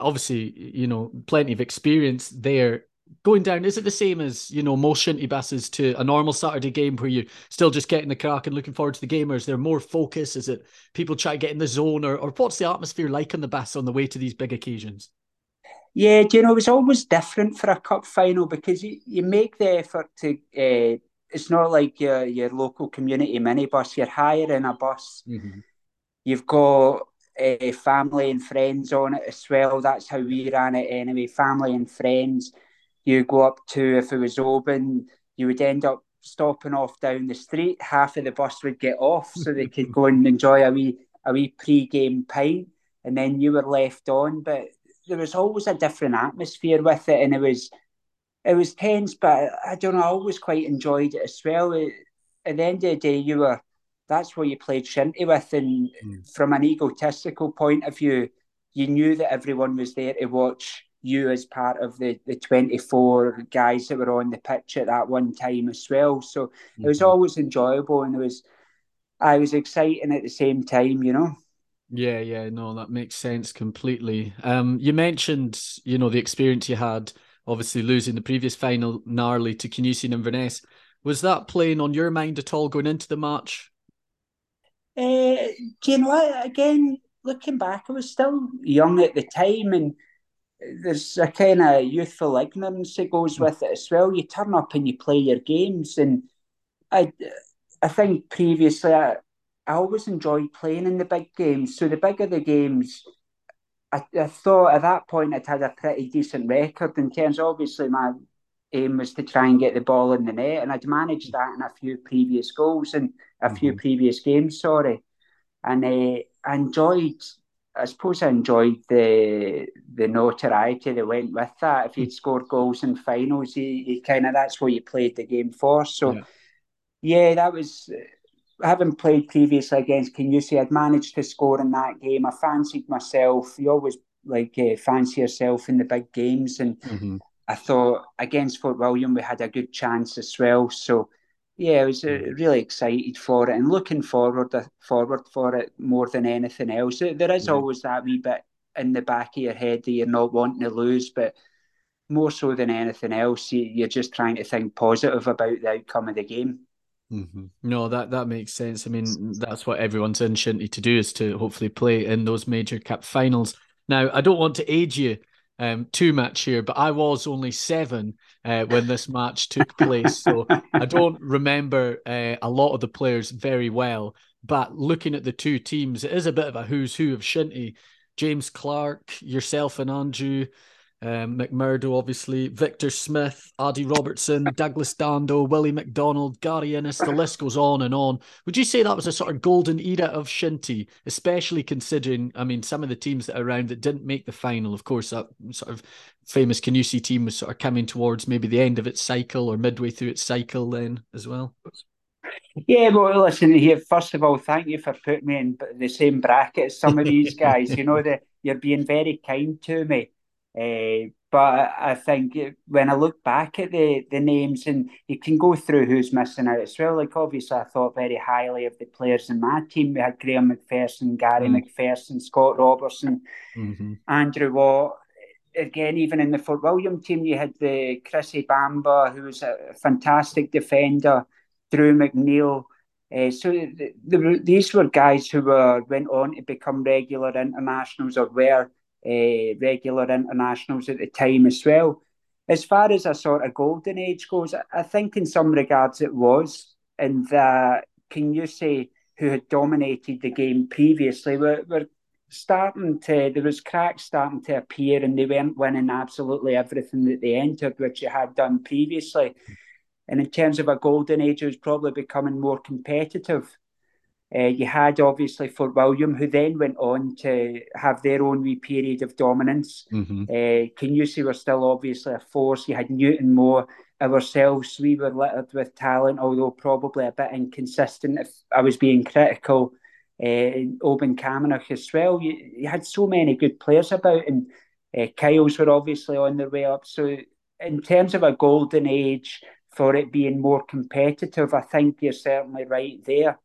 Obviously, you know, plenty of experience there going down, is it the same as, you know, most shinty buses to a normal Saturday game where you're still just getting the crack and looking forward to the game? Or is there more focus? Is it people try to get in the zone? Or, or what's the atmosphere like on the bus on the way to these big occasions? Yeah, do you know, it's always different for a cup final because you, you make the effort to, uh, it's not like your, your local community minibus, you're hiring a bus. Mm-hmm. You've got uh, family and friends on it as well. That's how we ran it anyway, family and friends you go up to if it was Oban, you would end up stopping off down the street. Half of the bus would get off so they could go and enjoy a wee a wee pre-game pint, and then you were left on. But there was always a different atmosphere with it, and it was it was tense. But I don't know, I always quite enjoyed it as well. At the end of the day, you were that's what you played shinty with, and mm. from an egotistical point of view, you knew that everyone was there to watch you as part of the, the 24 guys that were on the pitch at that one time as well. So mm-hmm. it was mm-hmm. always enjoyable and it was I was exciting at the same time, you know. Yeah, yeah, no, that makes sense completely. Um, you mentioned, you know, the experience you had, obviously losing the previous final gnarly to Kingussie and Inverness. Was that playing on your mind at all going into the match? Uh, do you know what? Again, looking back, I was still young at the time, and there's a kind of youthful ignorance that goes with it as well. You turn up and you play your games, and I, I think previously I, I always enjoyed playing in the big games. So the bigger the games, I, I thought at that point I'd had a pretty decent record in terms. Obviously, my aim was to try and get the ball in the net, and I'd managed that in a few previous goals and a mm-hmm. few previous games. Sorry, and uh, I enjoyed I suppose I enjoyed the the notoriety that went with that. If you'd scored goals in finals, you kind of that's what you played the game for. So, yeah, yeah that was having played previously against Kingussie, I'd managed to score in that game. I fancied myself. You always like uh, fancy yourself in the big games, and mm-hmm. I thought against Fort William we had a good chance as well. So yeah, I was uh, mm-hmm. really excited for it and looking forward forward for it more than anything else. There is always that wee bit in the back of your head that you're not wanting to lose, but more so than anything else, you're just trying to think positive about the outcome of the game. Mm-hmm. No, that that makes sense. I mean, that's what everyone's in Shinty to do is to hopefully play in those major cup finals. Now, I don't want to age you um, too much here, but I was only seven uh, when this match took place, so I don't remember uh, a lot of the players very well. But looking at the two teams, it is a bit of a who's who of Shinty. James Clark, yourself, and Andrew um, McMurdo, obviously, Victor Smith, Adi Robertson, Douglas Dando, Willie McDonald, Gary Innes, the list goes on and on. Would you say that was a sort of golden era of Shinty, especially considering, I mean, some of the teams that are around that didn't make the final? Of course, that sort of famous Kingussie team was sort of coming towards maybe the end of its cycle or midway through its cycle then as well. Yeah, well, listen here. First of all, thank you for putting me in the same bracket as some of these guys. you know that you're being very kind to me. Uh, but I think when I look back at the, the names and you can go through who's missing out as well, like obviously I thought very highly of the players in my team. We had Graham McPherson, Gary mm. McPherson, Scott Robertson, mm-hmm. Andrew Watt. Again, even in the Fort William team, you had the Chrissy Bamba, who was a fantastic defender, Drew McNeil. Uh, so the, the, these were guys who were went on to become regular internationals or were uh, regular internationals at the time as well. As far as a sort of golden age goes, I think in some regards it was, And Kingussie who had dominated the game previously, were, were starting to, there was cracks starting to appear and they weren't winning absolutely everything that they entered, which they had done previously. And in terms of a golden age, it was probably becoming more competitive. Uh, you had obviously Fort William, who then went on to have their own wee period of dominance. Mm-hmm. Uh, were still obviously a force. You had Newtonmore, ourselves, we were littered with talent, although probably a bit inconsistent if I was being critical. Uh, Oban Camanachd as well. You, you, had so many good players about, and uh, Kyles were obviously on their way up. So, in terms of a golden age for it being more competitive, I think you're certainly right there.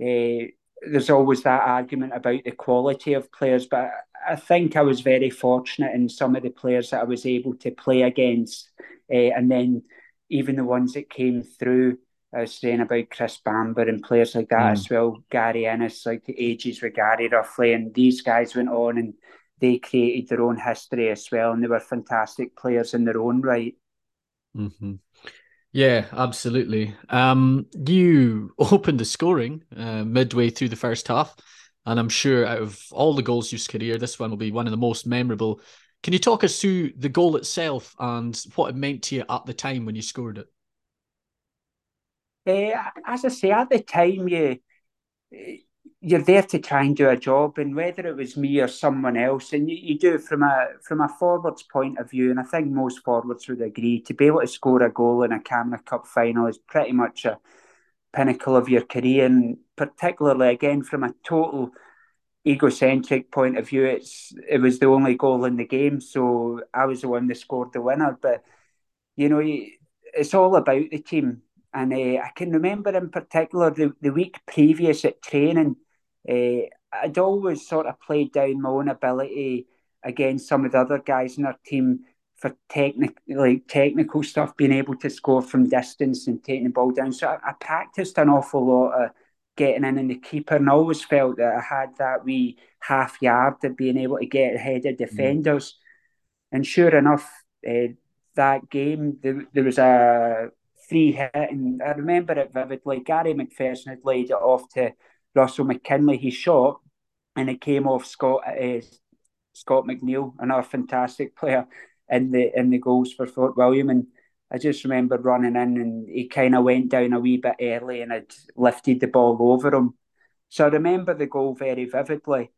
Uh, there's always that argument about the quality of players, but I think I was very fortunate in some of the players that I was able to play against, uh, and then even the ones that came through. I was saying about Chris Bamber and players like that mm. as well. Gary Innes, like the ages with Gary roughly, and these guys went on and they created their own history as well, and they were fantastic players in their own right. Mm-hmm. Yeah, absolutely. Um, you opened the scoring uh, midway through the first half, and I'm sure out of all the goals you've career, this one will be one of the most memorable. Can you talk us through the goal itself and what it meant to you at the time when you scored it? Uh, as I say, at the time, you you're there to try and do a job, and whether it was me or someone else, and you, you do from a from a forwards point of view, and I think most forwards would agree to be able to score a goal in a Camanachd Cup final is pretty much a pinnacle of your career, and particularly again from a total egocentric point of view, it's it was the only goal in the game, so I was the one that scored the winner. But you know, it's all about the team. And uh, I can remember in particular the, the week previous at training, uh, I'd always sort of played down my own ability against some of the other guys in our team for technical like technical stuff, being able to score from distance and taking the ball down. So I, I, practiced an awful lot of getting in in the keeper, and I always felt that I had that wee half yard of being able to get ahead of defenders. Mm. And sure enough, uh, that game there, there was a free hit, and I remember it vividly. Gary McPherson had laid it off to Russell McKinley, he shot, and it came off Scott uh, Scott McNeil, another fantastic player in the in the goals for Fort William. And I just remember running in, and he kind of went down a wee bit early, and had lifted the ball over him. So I remember the goal very vividly.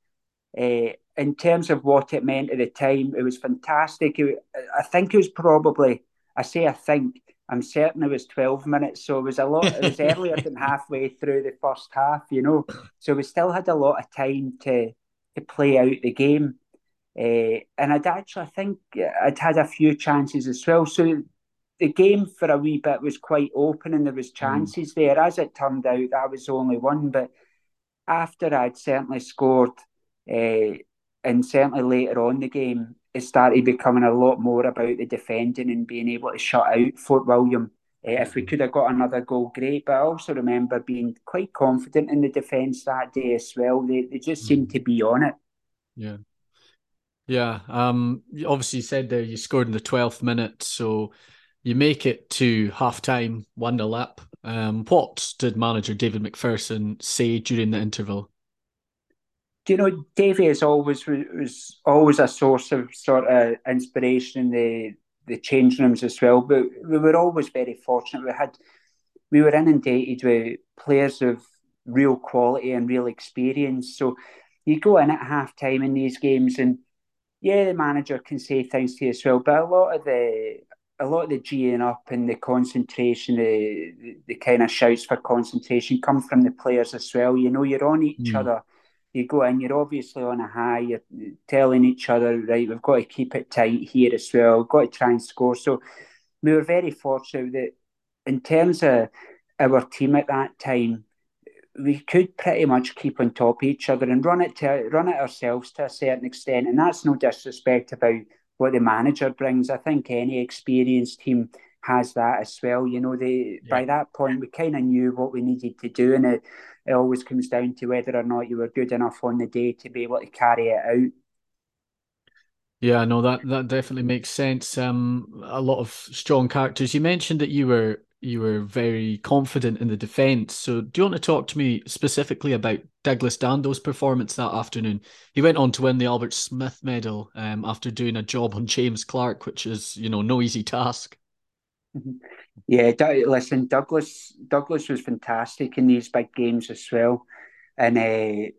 Uh, in terms of what it meant at the time, it was fantastic. It, I think it was probably, I say I think, I'm certain it was 12 minutes. So it was a lot, it was earlier than halfway through the first half, you know. So we still had a lot of time to, to play out the game. Uh, and I'd actually, I think I'd had a few chances as well. So the game for a wee bit was quite open and there was mm. chances mm. there. As it turned out, that was only one. But after I'd certainly scored, uh, and certainly later on the game, it started becoming a lot more about the defending and being able to shut out Fort William. Uh, if we mm. could have got another goal, great. But I also remember being quite confident in the defence that day as well. They, they just seemed mm. to be on it. Yeah. Yeah. Um, obviously, you said there you scored in the 12th minute. So you make it to half time, 1 0 up. Um, what did manager David McPherson say during the interval? Do you know, Davy is always was always a source of sort of inspiration in the the changing rooms as well. But we were always very fortunate. We had we were inundated with players of real quality and real experience. So you go in at half time in these games and yeah, the manager can say things to you as well, but a lot of the a lot of the G'ing up and the concentration, the, the, the kind of shouts for concentration come from the players as well. You know, you're on each mm. other. You go in, you're obviously on a high, you're telling each other, right, we've got to keep it tight here as well, we've got to try and score. So we were very fortunate that in terms of our team at that time, we could pretty much keep on top of each other and run it to run it ourselves to a certain extent. And that's no disrespect about what the manager brings. I think any experienced team has that as well. You know, they yeah. by that point we kind of knew what we needed to do, and it, it always comes down to whether or not you were good enough on the day to be able to carry it out. Yeah, no, that that definitely makes sense. Um, a lot of strong characters. You mentioned that you were you were very confident in the defence. So, do you want to talk to me specifically about Douglas Dando's performance that afternoon? He went on to win the Albert Smith Medal um, after doing a job on James Clark, which is you know no easy task. Mm-hmm. Yeah, listen, Douglas Douglas was fantastic in these big games as well, and uh,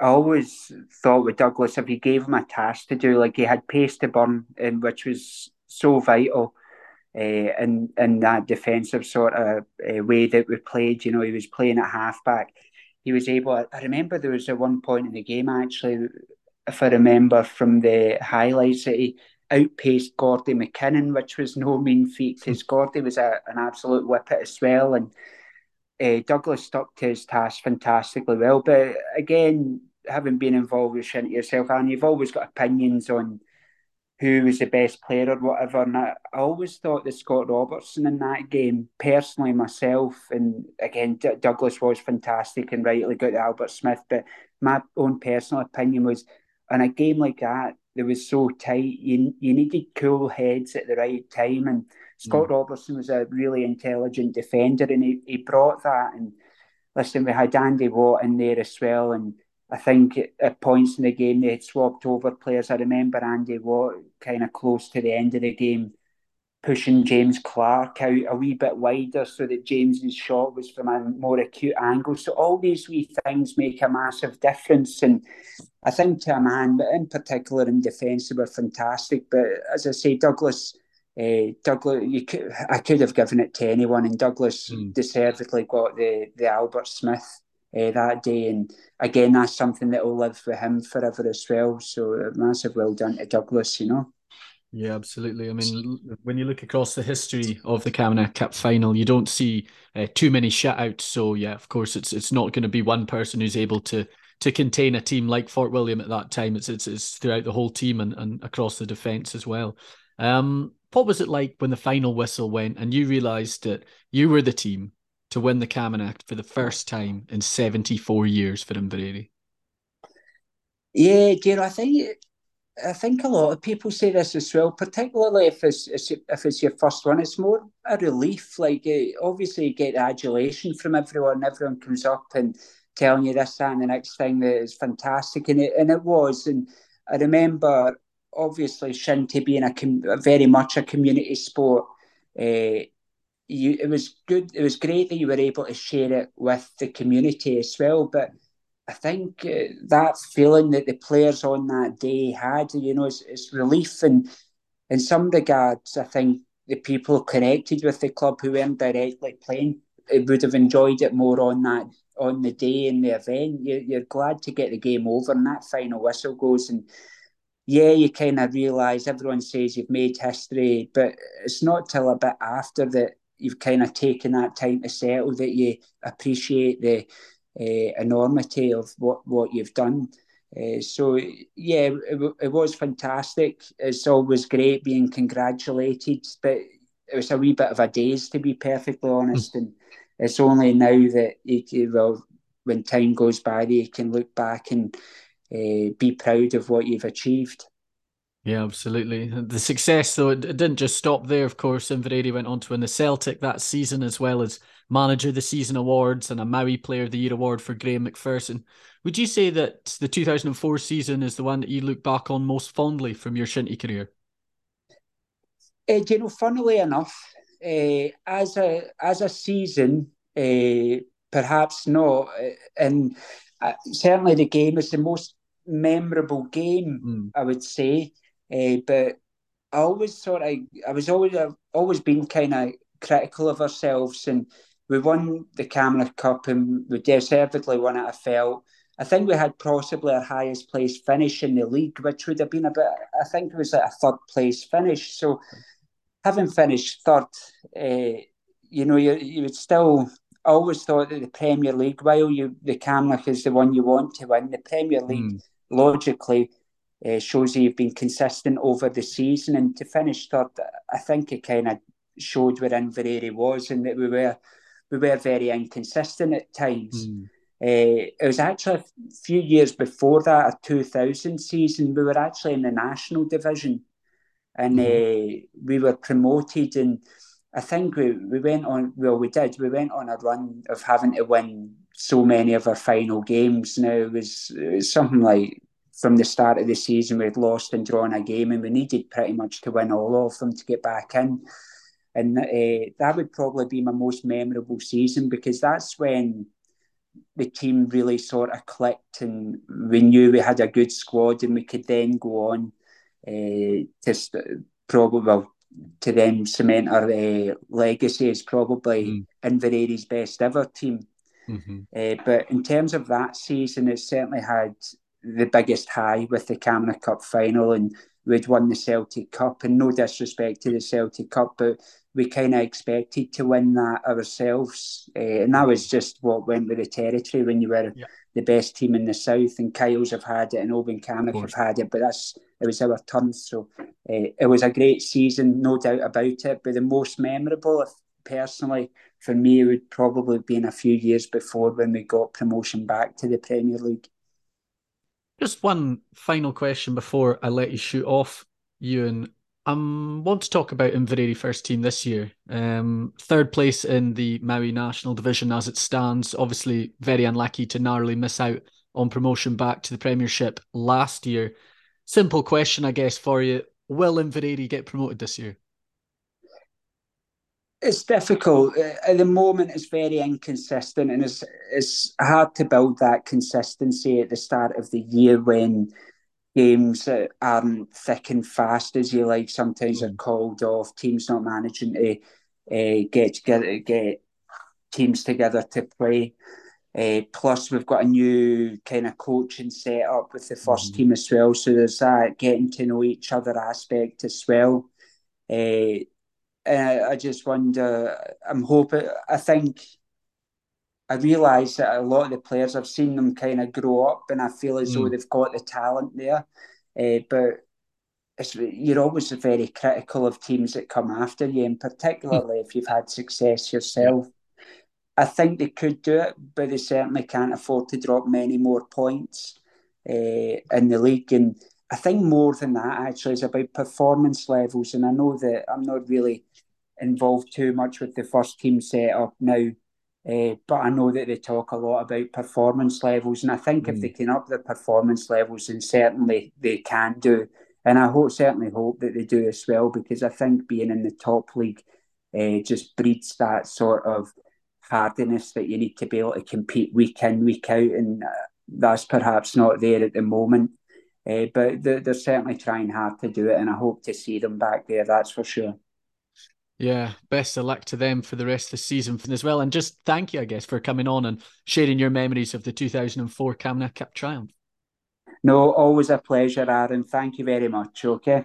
I always thought with Douglas if you gave him a task to do, like he had pace to burn, and which was so vital uh, in in that defensive sort of uh, way that we played. You know, he was playing at halfback. He was able. I remember there was a one point in the game actually, if I remember from the highlights that he outpaced Gordy McKinnon, which was no mean feat because Gordy was a, an absolute whippet as well. And uh, Douglas stuck to his task fantastically well. But again, having been involved with Shinty yourself, and you've always got opinions on who was the best player or whatever. And I, I always thought that Scott Robertson in that game, personally myself, and again, D- Douglas was fantastic and rightly got to Albert Smith. But my own personal opinion was, in a game like that, it was so tight. You, you needed cool heads at the right time. And Scott mm. Robertson was a really intelligent defender, and he, he brought that. And listen, we had Andy Watt in there as well. And I think at points in the game they had swapped over players. I remember Andy Watt kind of close to the end of the game pushing James Clark out a wee bit wider so that James's shot was from a more acute angle. So all these wee things make a massive difference. And I think to a man, but in particular in defence, they were fantastic. But as I say, Douglas, uh, Douglas, you could, I could have given it to anyone, and Douglas mm. deservedly got the the Albert Smith uh, that day. And again, that's something that will live with him forever as well. So massive well done to Douglas, you know. Yeah, absolutely. I mean, when you look across the history of the Camanachd Cup final, you don't see uh, too many shutouts. So yeah, of course, it's it's not going to be one person who's able to to contain a team like Fort William at that time. It's it's, it's throughout the whole team and, and across the defence as well. Um, what was it like when the final whistle went and you realised that you were the team to win the Camanachd for the first time in 74 years for Inveraray? Yeah, Jerry, I think I think a lot of people say this as well, particularly if it's if it's your first one. It's more a relief. Like uh, obviously, you get adulation from everyone. Everyone comes up and telling you this, and the next thing that is fantastic, and it and it was. And I remember, obviously, Shinty being a, com- very much a community sport. Uh, you, it was good. It was great that you were able to share it with the community as well. But I think uh, that feeling that the players on that day had, you know, it's, it's relief and in some regards, I think the people connected with the club who weren't directly playing would have enjoyed it more on that on the day in the event. You, you're glad to get the game over, and that final whistle goes and yeah, you kind of realise everyone says you've made history, but it's not till a bit after that you've kind of taken that time to settle that you appreciate the uh, enormity of what, what you've done. Uh, so yeah, it, it, was fantastic. It's always great being congratulated, but it was a wee bit of a daze to be perfectly honest. Mm. And it's only now that you can, well, when time goes by, that you can look back and uh, be proud of what you've achieved. Yeah, absolutely. The success, though, it, didn't just stop there. Of course, Inveraray went on to win the Celtic that season, as well as Manager of the Season awards and a Mowi Player of the Year award for Graham McPherson. Would you say that the 2004 season is the one that you look back on most fondly from your Shinty career? Uh, you know, funnily enough, uh, as a as a season, uh, perhaps not. And certainly, the game is the most memorable game. Mm. I would say. Uh, but I always sort of, I was always, I've always been kind of critical of ourselves, and we won the Camanachd Cup, and we deservedly won it. I felt. I think we had possibly our highest place finish in the league, which would have been a bit. I think it was like a third place finish. So, having finished third, uh, you know, you you would still always thought that the Premier League, while you the Camanachd is the one you want to win, the Premier League mm. logically uh, shows that you've been consistent over the season. And to finish third, I think it kind of showed where Inveraray was and that we were we were very inconsistent at times. Mm. Uh, it was actually a few years before that, a 2000 season, we were actually in the national division and mm. uh, we were promoted. And I think we, we went on, well, we did, we went on a run of having to win so many of our final games. Now, it was, it was something like from the start of the season, we'd lost and drawn a game, and we needed pretty much to win all of them to get back in. And uh, that would probably be my most memorable season because that's when the team really sort of clicked, and we knew we had a good squad, and we could then go on uh, to st- probably well, to then cement our uh, legacy as probably mm. Inveraray's best ever team. Mm-hmm. Uh, but in terms of that season, it certainly had the biggest high with the Camanachd Cup final, and we'd won the Celtic Cup. And no disrespect to the Celtic Cup, but we kind of expected to win that ourselves, uh, and that was just what went with the territory when you were yeah. the best team in the south. And Kyles have had it, and Oban Camanachd have had it, but that's it was our turn. So uh, it was a great season, no doubt about it. But the most memorable, personally, for me, would probably have been a few years before when we got promotion back to the Premier League. Just one final question before I let you shoot off, Ewan. I um, want to talk about Inveraray first team this year. Um, third place in the Mowi National Division as it stands. Obviously, very unlucky to narrowly miss out on promotion back to the Premiership last year. Simple question, I guess, for you: Will Inveraray get promoted this year? It's difficult at the moment. It's very inconsistent, and it's it's hard to build that consistency at the start of the year when games aren't thick and fast as you like. Sometimes are mm. called off. Teams not managing to uh, get together, get teams together to play. Uh, plus, we've got a new kind of coaching set up with the 1st mm-hmm. team as well. So there's that getting to know each other aspect as well. Uh, and I, just wonder. I'm hoping. I think. I realise that a lot of the players I've seen them kind of grow up, and I feel as mm. though they've got the talent there. Uh, but it's, you're always very critical of teams that come after you, and particularly if you've had success yourself. I think they could do it, but they certainly can't afford to drop many more points uh, in the league. And I think more than that actually is about performance levels. And I know that I'm not really involved too much with the first team setup now, uh, but I know that they talk a lot about performance levels. And I think mm. if they can up their performance levels, then certainly they can do. And I hope certainly hope that they do as well because I think being in the top league uh, just breeds that sort of hardiness that you need to be able to compete week in week out and. Uh, that's perhaps not there at the moment. Uh, but they're, they're certainly trying hard to do it, and I hope to see them back there. That's for sure. Yeah, best of luck to them for the rest of the season as well. And just thank you, I guess, for coming on and sharing your memories of the 2004 Camanachd Cup triumph. No, always a pleasure, Aaron. Thank you very much. Okay.